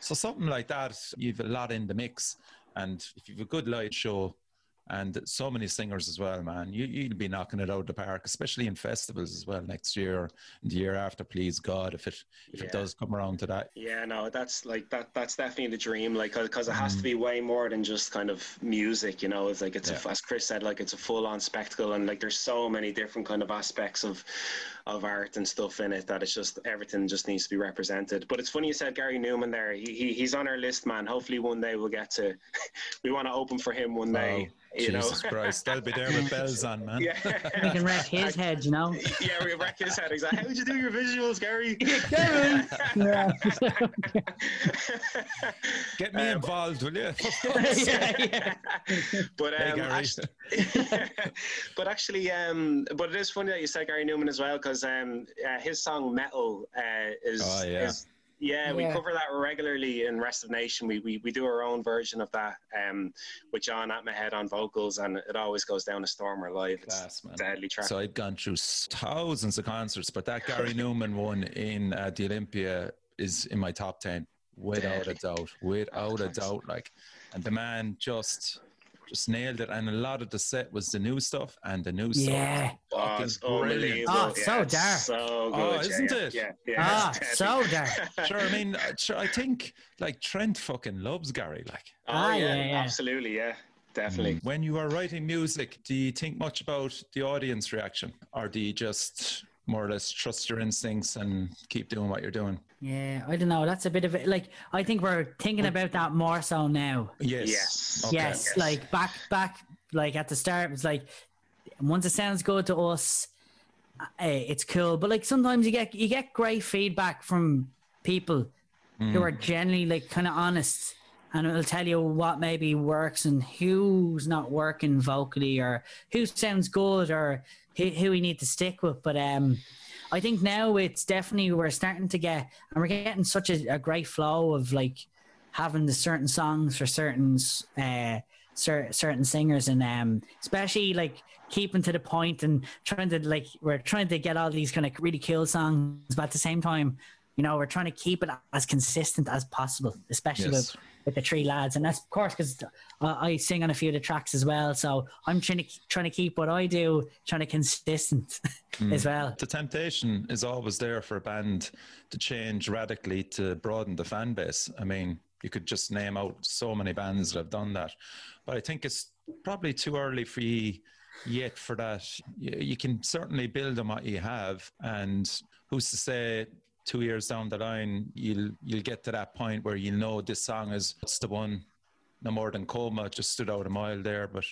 so something like that, you've a lot in the mix, and if you've a good light show. And so many singers as well, man. You you'll be knocking it out of the park, especially in festivals as well next year and the year after. Please God, if it if Yeah. it does come around to that, Yeah, no, that's like that. That's definitely the dream. Like, because it has Mm. to be way more than just kind of music. You know, it's like it's Yeah. a, as Chris said, like it's a full-on spectacle, and like there's so many different kind of aspects of of art and stuff in it that it's just everything just needs to be represented. But it's funny you said Gary Numan there. He, he he's on our list, man. Hopefully one day we'll get to. we want to open for him one day. You Jesus know. Christ, they'll be there with bells on, man. yeah. We can wreck his head, you know. Yeah, we wreck his head. Exactly. "How'd you do your visuals, Gary?" Yeah. Get me Um, involved, will you? yeah, yeah. but Hey, um, Gary. actually, but actually, um, but it is funny that you said Gary Numan as well because um, uh, his song "Metal" uh, is, Oh, yeah. is yeah, we cover that regularly in Restive Nation. We, we we do our own version of that um, with John at my head on vocals, and it always goes down a stormer live. It's Class, man. deadly track. So I've gone through thousands of concerts, but that Gary Numan one in uh, the Olympia is in my top 10 without a doubt. Without a doubt. Like, and the man just just nailed it. And a lot of the set was the new stuff, and the new Yeah. stuff. Oh, fucking it's brilliant. Oh, it's so it's dark. So good. Oh, isn't yeah, it? Yeah, yeah. Ah, so deadly. dark. Sure, I mean, uh, sure, I think like Trent fucking loves Gary. Like, Oh, Ah, yeah, yeah, yeah. absolutely, yeah. definitely. When you are writing music, do you think much about the audience reaction, or do you just more or less trust your instincts and keep doing what you're doing? Yeah, I don't know. That's a bit of it. Like I think we're thinking about that more so now. Yes. Yes. Okay. Yes, Yes. like back back like at the start, it was like once it sounds good to us, uh, it's cool. But like sometimes you get you get great feedback from people who are generally like kind of honest, and it'll tell you what maybe works and who's not working vocally, or who sounds good, or who, who we need to stick with. But um. I think now it's definitely we're starting to get and we're getting such a, a great flow of like having the certain songs for certain uh cer- certain singers and um especially like keeping to the point and trying to like we're trying to get all these kind of really cool songs but at the same time you know we're trying to keep it as consistent as possible especially Yes. with, with the three lads and that's of course because I, I sing on a few of the tracks as well so i'm trying to trying to keep what i do trying to consistent as mm. well The temptation is always there for a band to change radically to broaden the fan base. I mean, you could just name out so many bands that have done that, but I think it's probably too early for you yet for that. You, you can certainly build on what you have, and who's to say two years down the line you'll you'll get to that point where you know this song is it's the one. No more than coma just stood out a mile there, but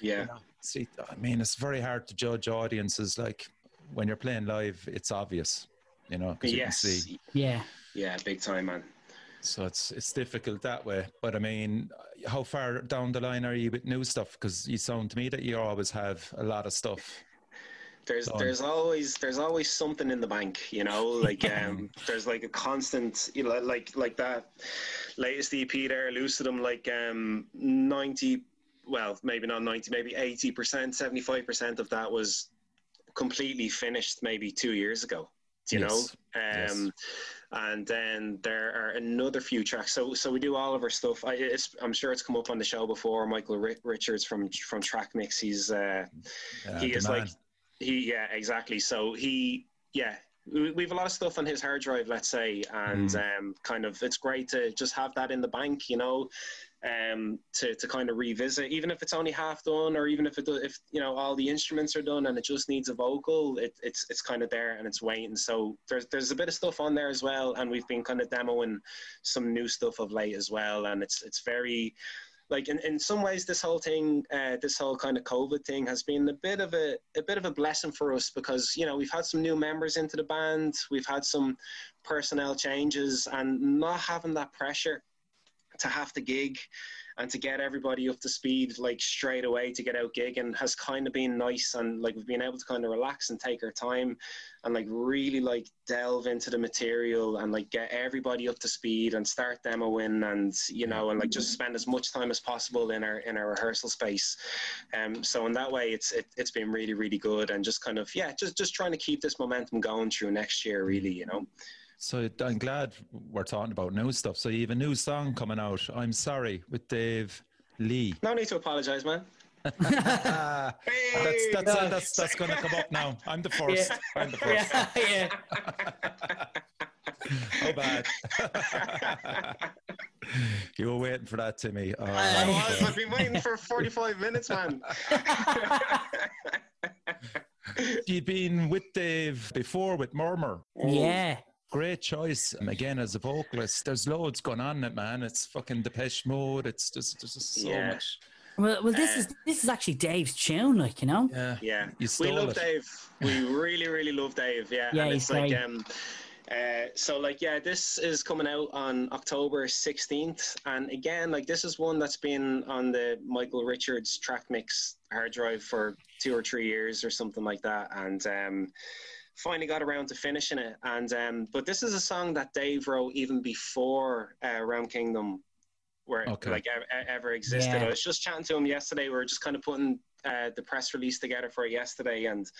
Yeah. see, I mean, it's very hard to judge audiences. Like when you're playing live, it's obvious, you know, 'cause you Yes. can see. yeah Yeah, big time, man. So it's it's difficult that way. But I mean, how far down the line are you with new stuff? Because you sound to me that you always have a lot of stuff. There's Done. there's always there's always something in the bank, you know. Like um, there's like a constant, you know, like like that latest EP there, Lucidum, like um, ninety, well, maybe not ninety, maybe eighty percent, seventy five percent of that was completely finished, maybe two years ago. You Yes. know, Yes. um, and then there are another few tracks. So so we do all of our stuff. I, it's, I'm sure it's come up on the show before. Michael Ri- Richards from from Track Mix. He's uh, he is like man. He yeah exactly. So he yeah we have a lot of stuff on his hard drive let's say and um kind of it's great to just have that in the bank you know um to, to kind of revisit. Even if it's only half done or even if it do, if you know all the instruments are done and it just needs a vocal it, it's it's kind of there and it's waiting. So there's there's a bit of stuff on there as well and we've been kind of demoing some new stuff of late as well and it's it's very like in, in some ways this whole thing uh, this whole kind of covid thing has been a bit of a, a bit of a blessing for us because you know we've had some new members into the band we've had some personnel changes and not having that pressure to have to gig and to get everybody up to speed like straight away to get out gigging has kind of been nice and like we've been able to kind of relax and take our time and like really like delve into the material and like get everybody up to speed and start demoing and you know and like just spend as much time as possible in our in our rehearsal space. Um so in that way it's it, it's been really really good and just kind of yeah just just trying to keep this momentum going through next year really you know So I'm glad we're talking about new stuff. So you have a new song coming out. I'm sorry with Dave Lee. no need to apologize man that's that's uh, that's that's going to come up now. I'm the first. Yeah. I'm the first. yeah yeah How bad? you were waiting for that, Timmy. Oh, I was. I've been waiting for 45 minutes, man. You've been with Dave before with Murmur. yeah Great choice. And again, as a vocalist, there's loads going on in it, man. It's fucking Depeche Mode. It's just, there's just so Yeah. much. Well, well, this is this is actually Dave's tune, like you know. Yeah. Yeah, we love it. Dave. We really, really love Dave. Yeah, Yeah, and he's it's like great. um, uh, so like yeah, this is coming out on October sixteenth, and again, like this is one that's been on the Michael Richards track mix hard drive for two or three years or something like that, and um, finally got around to finishing it. And um, but this is a song that Dave wrote even before uh, Realm Kingdom. Where Okay. like ever, ever existed. Yeah. I was just chatting to him yesterday. We were just kind of putting uh, the press release together for yesterday, and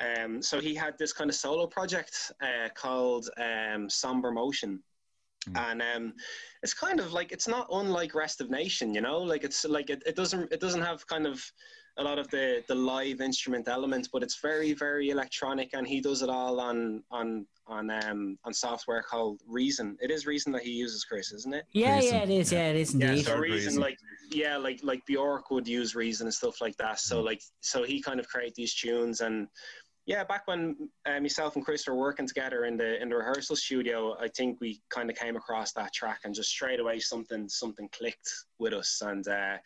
um, so he had this kind of solo project uh, called um, Somber Motion. Mm. And um, it's kind of like it's not unlike Restive Nation, you know. Like it's like it, it doesn't it doesn't have kind of a lot of the the live instrument elements, but it's very very electronic, and he does it all on on on um on software called Reason. It is Reason that he uses, Chris, isn't it? Yeah, Reason, yeah, it is. yeah. Yeah, it is Yeah, indeed. so Reason, Reason. like yeah, like like Bjork would use Reason and stuff like that. So like so he kind of create these tunes and yeah, back when uh, myself and Chris were working together in the in the rehearsal studio, I think we kind of came across that track and just straight away something something clicked with us and. Uh,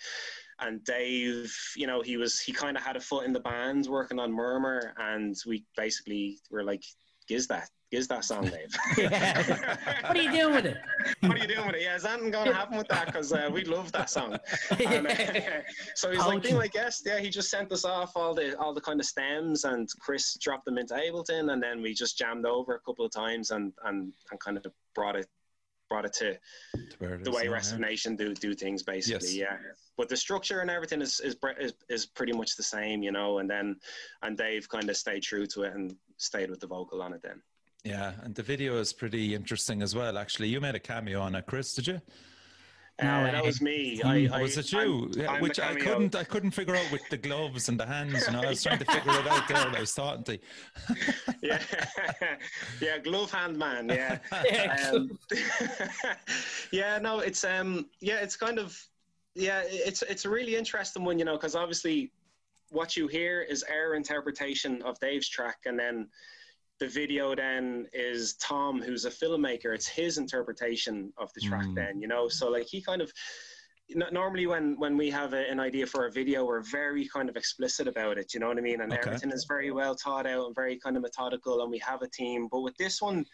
and Dave, you know, he was he kind of had a foot in the band working on Murmur, and we basically were like, "Giz that, giz that song, Dave." What are you doing with it? what are you doing with it? Yeah, is anything going to happen with that? Because uh, we love that song. And, uh, so he's like being my guest. Yeah, he just sent us off all the all the kind of stems, and Chris dropped them into Ableton, and then we just jammed over a couple of times and and and kind of brought it brought it to, To the way Restive Nation do do things basically. Yes. Yeah, but the structure and everything is is, is is pretty much the same, you know. And then and Dave kind of stayed true to it and stayed with the vocal on it. Then Yeah, and the video is pretty interesting as well. Actually, you made a cameo on it, Chris, did you? No, uh, that was me. I, I, was it you? I'm- I'm which I couldn't. I couldn't figure out with the gloves and the hands. You know, I was trying to figure it out there. I was talking to. yeah, yeah, glove hand man. Yeah, Yeah, um, yeah. No, it's um, yeah, it's kind of yeah, it's it's a really interesting one, you know, because obviously what you hear is our interpretation of Dave's track, and then the video then is Tom, who's a filmmaker. It's his interpretation of the track. Mm. Then you know, so like he kind of. Normally, when when we have a, an idea for a video, we're very kind of explicit about it. You know what I mean? And Okay. everything is very well thought out and very kind of methodical. And we have a team. But with this one,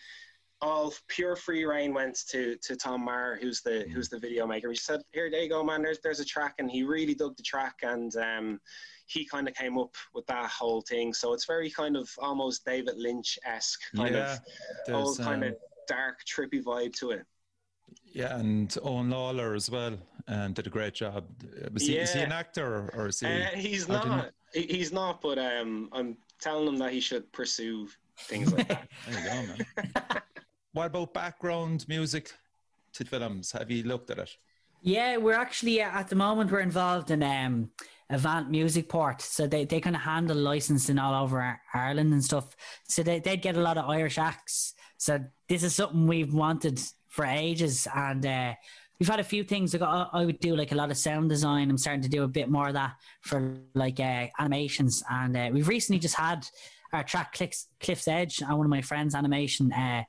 all pure free reign went to to Tom Marr, who's the who's the video maker. He said, "Here, there you go, man. There's there's a track," and he really dug the track, and um, he kind of came up with that whole thing. So it's very kind of almost David Lynch esque kind yeah, of old there's, kind um, of dark, trippy vibe to it. yeah, and Owen Lawler as well, and did a great job. Uh, Was he, is he an actor or, or is he? Uh, he's didn't- not. he- He's not. But um, I'm telling him that he should pursue things like that. There you go, man. what about background music to films? Have you looked at it? Yeah, we're actually uh, at the moment we're involved in um Avant Music Port, so they, they kind of handle licensing all over Ireland and stuff. So they they'd get a lot of Irish acts. So this is something we've wanted for ages, and uh, we've had a few things. Like I, I would do like a lot of sound design. I'm starting to do a bit more of that for like uh, animations, and uh, we've recently just had our track Cliff's, Cliff's Edge on one of my friends' animation. Uh,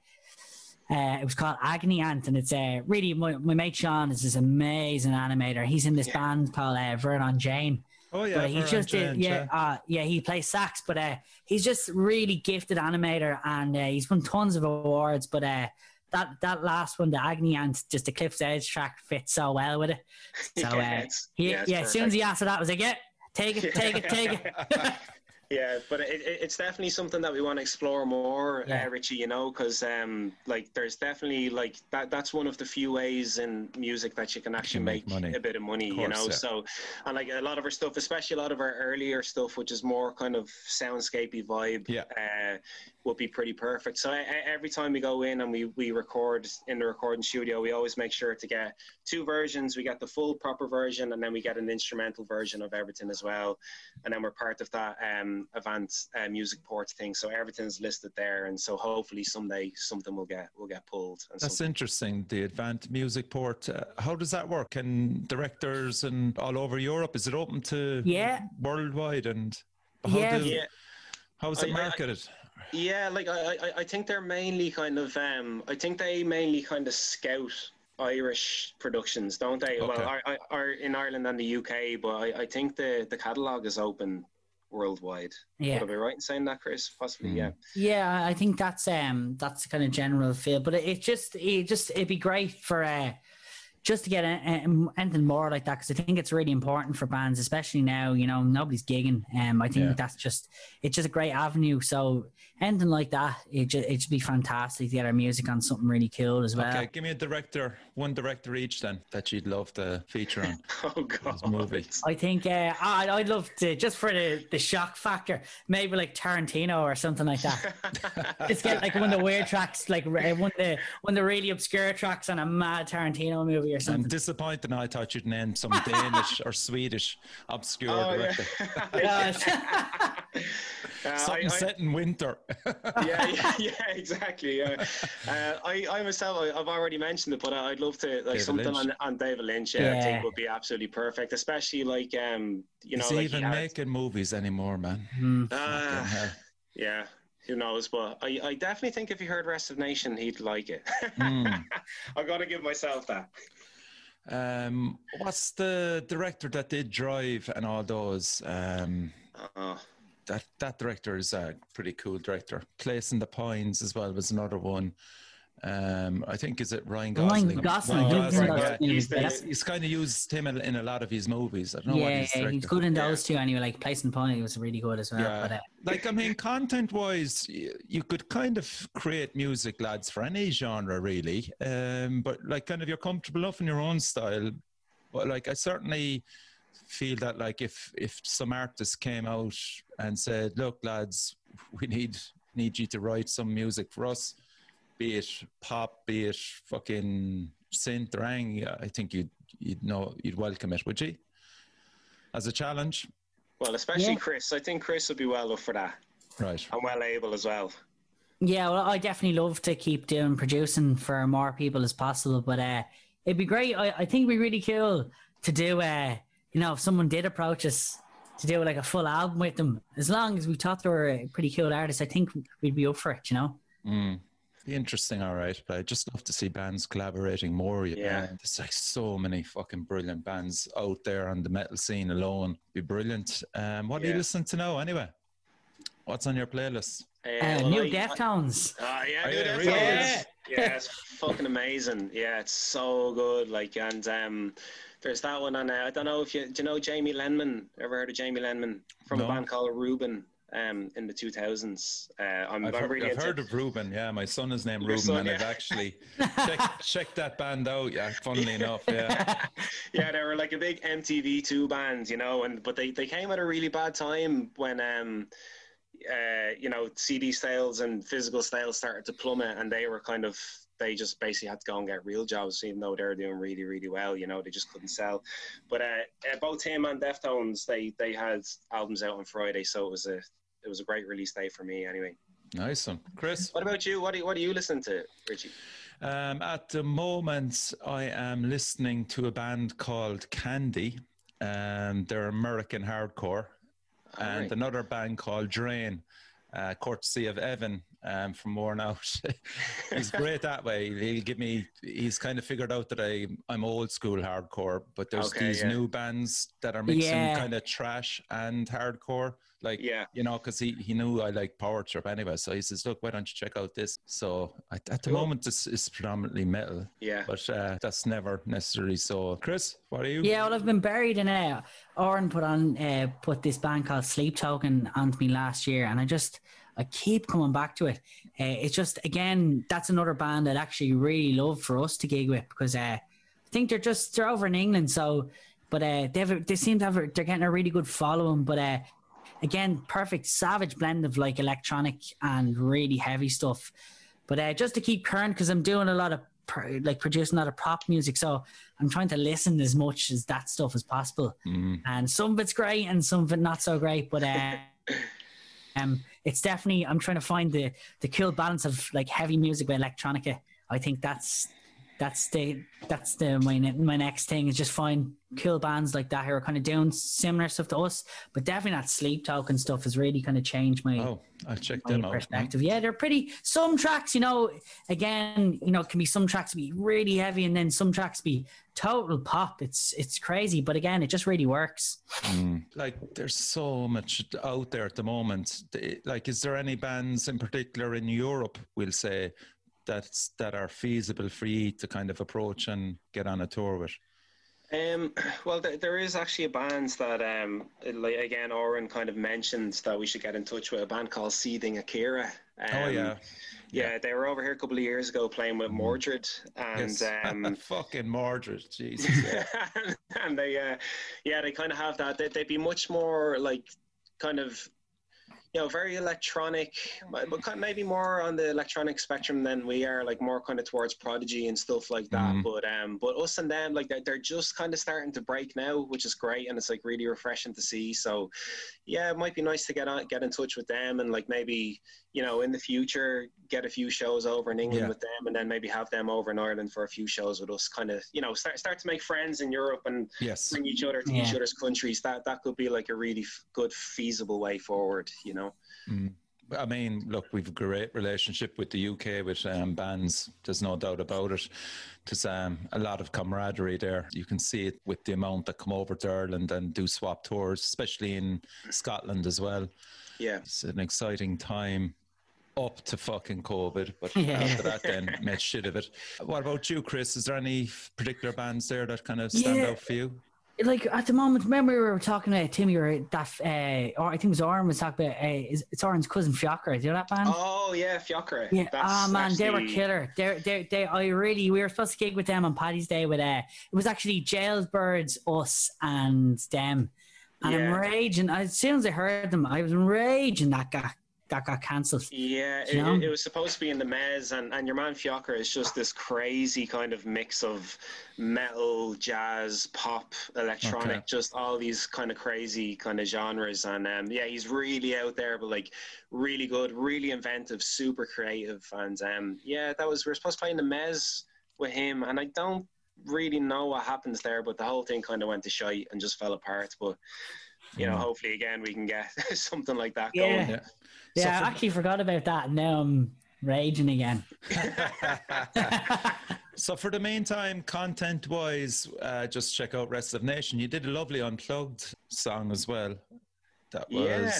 uh, it was called Agony Ant, and it's uh, really my, my mate Sean is this amazing animator. He's in this Yeah. band called uh, Vernon Jane. Oh yeah, but he just did, James, yeah, uh, yeah, he plays sax, but uh, he's just really gifted animator, and uh, he's won tons of awards. But uh, that that last one, the Agony Ant, just the Cliff's Edge track fits so well with it. So Yeah, uh, he, yeah, yeah, as soon as he asked for that, I was like, yeah, take it, take it, take it. Yeah, but it, it, it's definitely something that we want to explore more, Yeah. uh, Richie. You know, because um, like there's definitely like that. That's one of the few ways in music that you can actually make make, money. a bit of money. Of you know, yeah. so and like a lot of our stuff, especially a lot of our earlier stuff, which is more kind of soundscapey vibe, Yeah. uh, would be pretty perfect. So e- e- every time we go in and we we record in the recording studio, we always make sure to get two versions. We get the full proper version, and then we get an instrumental version of everything as well and then we're part of that um, Avant uh, music port thing. So everything's listed there, and so hopefully someday something will get will get pulled. And That's something. interesting. The Advanced Music Port. Uh, how does that work? And directors and all over Europe? Is it open to Yeah. worldwide? And how Yeah. do, yeah, how is it I- I- marketed? Yeah. Like I, I, I think they're mainly kind of um, I think they mainly kind of scout Irish productions, don't they? Okay. Well, are, are in Ireland and the UK, but I, I think the the catalog is open worldwide. Yeah. Would I be right in saying that, Chris? Possibly, Mm. yeah. Yeah, I think that's um that's the kind of general feel, but it, it just it just it'd be great for uh just to get a, a- anything more like that because I think it's really important for bands, especially now. You know, nobody's gigging. Um, I think Yeah. that's just it's just a great avenue. So anything like that, it just it should be fantastic to get our music on something really cool as well. Okay, give me a director, one director each then that you'd love to feature on Oh God. this movie. I think uh, I'd, I'd love to just for the, the shock factor, maybe like Tarantino or something like that. Just get like one of the weird tracks, like uh, one of the one of the really obscure tracks on a mad Tarantino movie or I'm something. disappointed. I thought you'd name some Danish or Swedish obscure Oh, director. yeah. Yeah. Uh, Something I- I- set in winter. yeah, yeah, yeah, exactly. Yeah. Uh, I, I myself, I, I've already mentioned it, but I- I'd love to like David something on, on David Lynch. Yeah, I think would be absolutely perfect, especially like um, you know, Is he like he even had- making movies anymore, man? Fucking hell. yeah, who knows? But I, I definitely think if he heard Restive Nation, he'd like it. Mm. I got to give myself that. Um, what's the director that did Drive and all those? Um, Oh, that that director is a pretty cool director. Place in the Pines as well was another one. Um, I think is it Ryan Ryan Gosling? Gosling, Ryan he's Gosling, in yeah. He's, he's, he's kind of used him in, in a lot of his movies. I don't know what Yeah, he's yeah, he's good in Yeah. those two anyway. Like Place and Pony was really good as well. Yeah. But uh, like I mean, content-wise, you could kind of create music, lads, for any genre, really. Um, but like, kind of, you're comfortable enough in your own style. But like, I certainly feel that, like, if if some artist came out and said, "Look, lads, we need need you to write some music for us," be it pop, be it fucking synth or anything, yeah, I think you'd you'd know you'd welcome it, would you? As a challenge, well, especially Yeah. Chris. I think Chris would be well up for that. right? and well able as well. yeah, well, I definitely love to keep doing producing for more people as possible. But uh, it'd be great. I, I think it'd be really cool to do. Uh, you know, if someone did approach us to do like a full album with them, as long as we thought they were a pretty cool artist, I think we'd be up for it. You know. Mm. Be interesting, all right. But I'd just love to see bands collaborating more. You Yeah. know? There's like so many fucking brilliant bands out there on the metal scene alone. Be brilliant. Um, what are you Yeah. listening to now anyway? What's on your playlist? Uh, Uh, well, new I- Deftones. Ah, yeah, Oh, New yeah, Deftones. Yeah. yeah, it's fucking amazing. Yeah, it's so good. Like, and um, there's that one on. Uh, I don't know if you do you know Jamie Lenman. Ever heard of Jamie Lenman from No. a band called Reuben? Um, in the 2000s. Uh, I'm, I've, I'm heard, I've heard of Reuben. Yeah, my son is named Ruben, son, and yeah. I've actually checked checked that band out. Yeah, funnily enough. Yeah, yeah, they were like a big MTV two band, you know, and but they, they came at a really bad time when um uh you know CD sales and physical sales started to plummet, and they were kind of they just basically had to go and get real jobs, even though they were doing really really well. You know, they just couldn't sell. But uh, both him and Deftones, they they had albums out on Friday, so it was a it was a great release day for me anyway. nice one, Chris. What about you? What do you, what do you listen to, Richie? Um, at the moment, I am listening to a band called Candy. Um, they're American hardcore, and Alright. another band called Drain, uh, courtesy of Evan um, from Worn Out. he's great that way. He'll give me. He's kind of figured out that I I'm old school hardcore, but there's Okay, these yeah. new bands that are mixing Yeah. kind of trash and hardcore. Like Yeah. you know, because he, he knew I like power trip anyway. So he says, "Look, why don't you check out this?" So at, at the Cool. moment, this is predominantly metal Yeah. but uh, that's never necessarily so. Chris, what are you? Yeah, well, I've been buried in uh, Oren put on uh, put this band called Sleep Token onto me last year, and I just I keep coming back to it. Uh, it's just again that's another band that actually really love for us to gig with because uh, I think they're just they're over in England, so but uh, they have a, they seem to have a, they're getting a really good following, but uh, again, perfect savage blend of like electronic and really heavy stuff. But uh, just to keep current, because I'm doing a lot of pr- like producing a lot of pop music, so I'm trying to listen as much as that stuff as possible. Mm, And some of it's great, and some of it not so great. But uh, um, it's definitely I'm trying to find the the cool balance of like heavy music with electronica. I think that's that's the that's the my ne- my next thing is just find cool bands like that who are kind of doing similar stuff to us, but definitely that Sleep Token stuff has really kind of changed my oh, I checked them out. perspective. Yeah, they're pretty. Some tracks, you know, again, you know, can be some tracks be really heavy, and then some tracks be total pop. It's it's crazy, but again, it just really works. Mm. Like, there's so much out there at the moment. Like, is there any bands in particular in Europe, we'll say, that's that are feasible for you to kind of approach and get on a tour with? Um, well, th- there is actually a band that, um, like again, Oren kind of mentioned that we should get in touch with a band called Seething Akira. Um, oh yeah, yeah, they were over here a couple of years ago playing with Mordred, and yes. um, fucking Mordred, Jesus. Yeah. and they, uh, yeah, they kind of have that. They, they'd be much more like kind of you know, very electronic, but but maybe more on the electronic spectrum than we are, like more kind of towards Prodigy and stuff like that. Mhm. But um, but us and them, like they're, they're just kind of starting to break now, which is great, and it's like really refreshing to see. So, yeah, it might be nice to get on, get in touch with them, and like maybe you know in the future get a few shows over in England Yeah. with them, and then maybe have them over in Ireland for a few shows with us. Kind of, you know, start start to make friends in Europe and Yes. bring each other to each other's countries. That that could be like a really f- good feasible way forward. You know. Mm. I mean, look, we've a great relationship with the UK with um, bands. There's no doubt about it. There's um, a lot of camaraderie there. You can see it with the amount that come over to Ireland and do swap tours, especially in Scotland as well. Yeah. It's an exciting time up to fucking COVID, but Yeah. after that, then made shit of it. What about you, Chris? Is there any particular bands there that kind of stand Yeah. out for you? like at the moment, remember we were talking to Timmy or that, uh, or I think it was Oren was talking about, uh, is, it's Oren's cousin Fiocra. Do you know that band? Oh yeah, Fiocre. Yeah, That's ah man, they were killer. They, they, they. I really, we were supposed to gig with them on Paddy's Day with uh, it was actually Jailbirds, us, and them. And I'm raging. As soon as I heard them, I was raging that got that got cancelled. Yeah, it, it, it was supposed to be in the Mezz, and, and your man Fiocre is just this crazy kind of mix of metal, jazz, pop, electronic, Okay. just all these kind of crazy kind of genres. And um, yeah, he's really out there, but like really good, really inventive, super creative. And um, yeah, that was we were supposed to play in the Mezz with him, and I don't really know what happens there, but the whole thing kind of went to shite and just fell apart. But you know, Mm. hopefully again we can get something like that Yeah. going. Yeah. Yeah, So I for- actually forgot about that. Now I'm raging again. so for the meantime, content wise, uh, just check out Restive Nation. You did a lovely unplugged song as well. That was Yeah.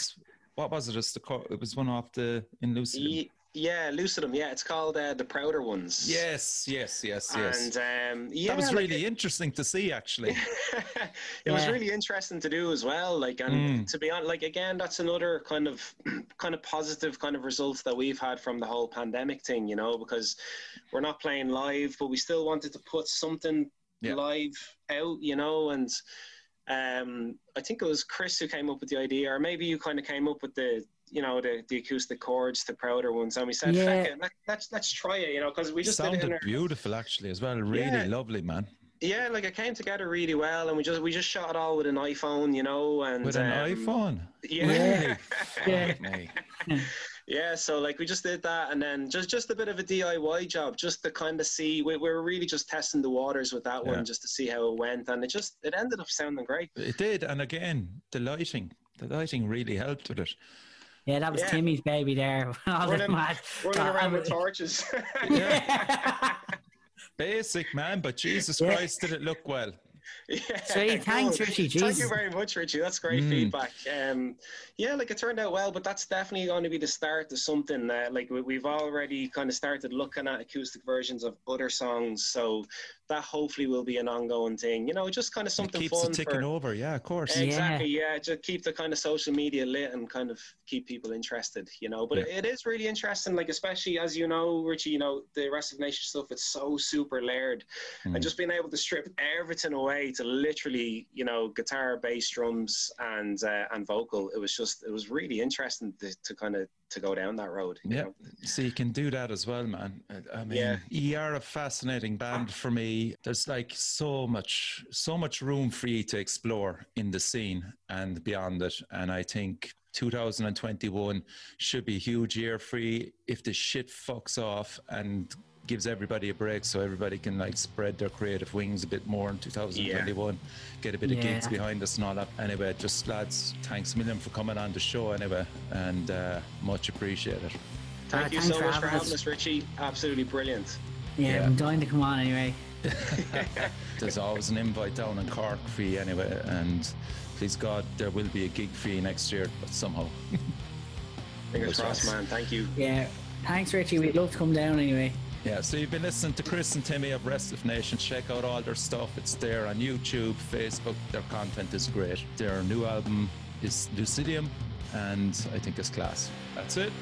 what was it? It's the It was one off the in Lucid. Ye- Yeah, Lucidum. Yeah, it's called uh, the Prouder Ones. Yes, yes, yes, yes. And um, yeah, that was like, really interesting to see, actually. it was really interesting to do as well. Like, and Mm. to be honest, like again, that's another kind of kind of positive kind of results that we've had from the whole pandemic thing. You know, because we're not playing live, but we still wanted to put something Yeah. live out. You know, and um, I think it was Chris who came up with the idea, or maybe you kind of came up with the. You know the, the acoustic chords, the prouder ones, and we said, Yeah. "Feck it, let, let's let's try it," you know, because we just did it in Sounded our, beautiful, actually, as well. Really Yeah. lovely, man. yeah, like it came together really well, and we just we just shot it all with an iPhone, you know, and With an um, iPhone. Yeah, Really? Yeah. Fuck me. yeah. So like we just did that, and then just just a bit of a DIY job, just to kind of see. We, we were really just testing the waters with that Yeah. one, just to see how it went, and it just it ended up sounding great. It did, and again, the lighting. The lighting really helped with it. Yeah, that was Yeah. Timmy's baby there. All the Running- mad. Running Uh, around I with torches. Yeah. Basic, man, but Jesus Yeah. Christ, did it look well? yeah, Sweet, thanks, cool. Richie. Thank you very much, Richie. That's great Mm. feedback. Um, yeah, like it turned out well, but that's definitely going to be the start of something. Uh, like we, we've already kind of started looking at acoustic versions of other songs, so that hopefully will be an ongoing thing. You know, just kind of It something keeps fun it ticking for. over. Yeah, of course. Yeah. Exactly, yeah. Just keep the kind of social media lit and kind of keep people interested, you know. But Yeah. it, it is really interesting, like especially as you know, Richie. You know, the Restive Nation stuff. It's so super layered, Mm. and just being able to strip everything away to literally, you know, guitar, bass, drums, and uh, and vocal. It was just, it was really interesting to, to kind of to go down that road. Yeah. know? So you can do that as well, man. I- I mean, Yeah. you are a fascinating band for me. There's like so much, so much room for you to explore in the scene and beyond it. And I think 2021 should be a huge year for you if the shit fucks off and gives everybody a break so everybody can like spread their creative wings a bit more in 2021 get a bit of gigs behind us and all that anyway just lads thanks a million for coming on the show anyway and uh, much appreciated Thank Uh, you so for much for having having us. us, Richie. Absolutely brilliant. Yeah, Yeah. I'm dying to come on anyway. There's always an invite down in Cork for you anyway, and please God, there will be a gig for you next year, but somehow. Fingers crossed, man. Thank you. Yeah. Thanks, Richie. We'd love to come down anyway. Yeah, so you've been listening to Chris and Timmy of Restive Nation. Check out all their stuff. It's there on YouTube, Facebook. Their content is great. Their new album is Lucidum, and I think it's class. That's it.